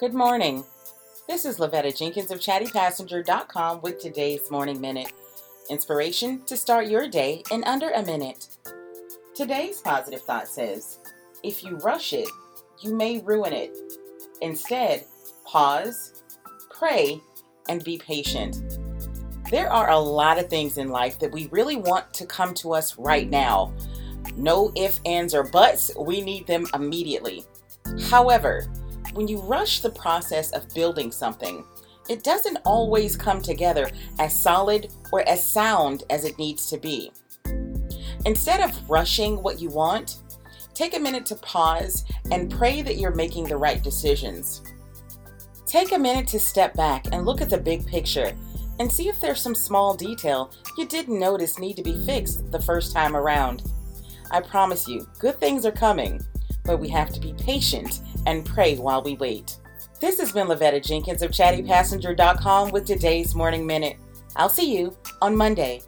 Good morning. This is Lavetta Jenkins of chattypassenger.com with today's Morning Minute. Inspiration to start your day in under a minute. Today's positive thought says if you rush it, you may ruin it. Instead, pause, pray, and be patient. There are a lot of things in life that we really want to come to us right now. No ifs, ands, or buts, we need them immediately. However, when you rush the process of building something, it doesn't always come together as solid or as sound as it needs to be. Instead of rushing what you want, take a minute to pause and pray that you're making the right decisions. Take a minute to step back and look at the big picture and see if there's some small detail you didn't notice need to be fixed the first time around. I promise you, good things are coming, but we have to be patient and pray while we wait. This has been Lavetta Jenkins of chattypassenger.com with today's Morning Minute. I'll see you on Monday.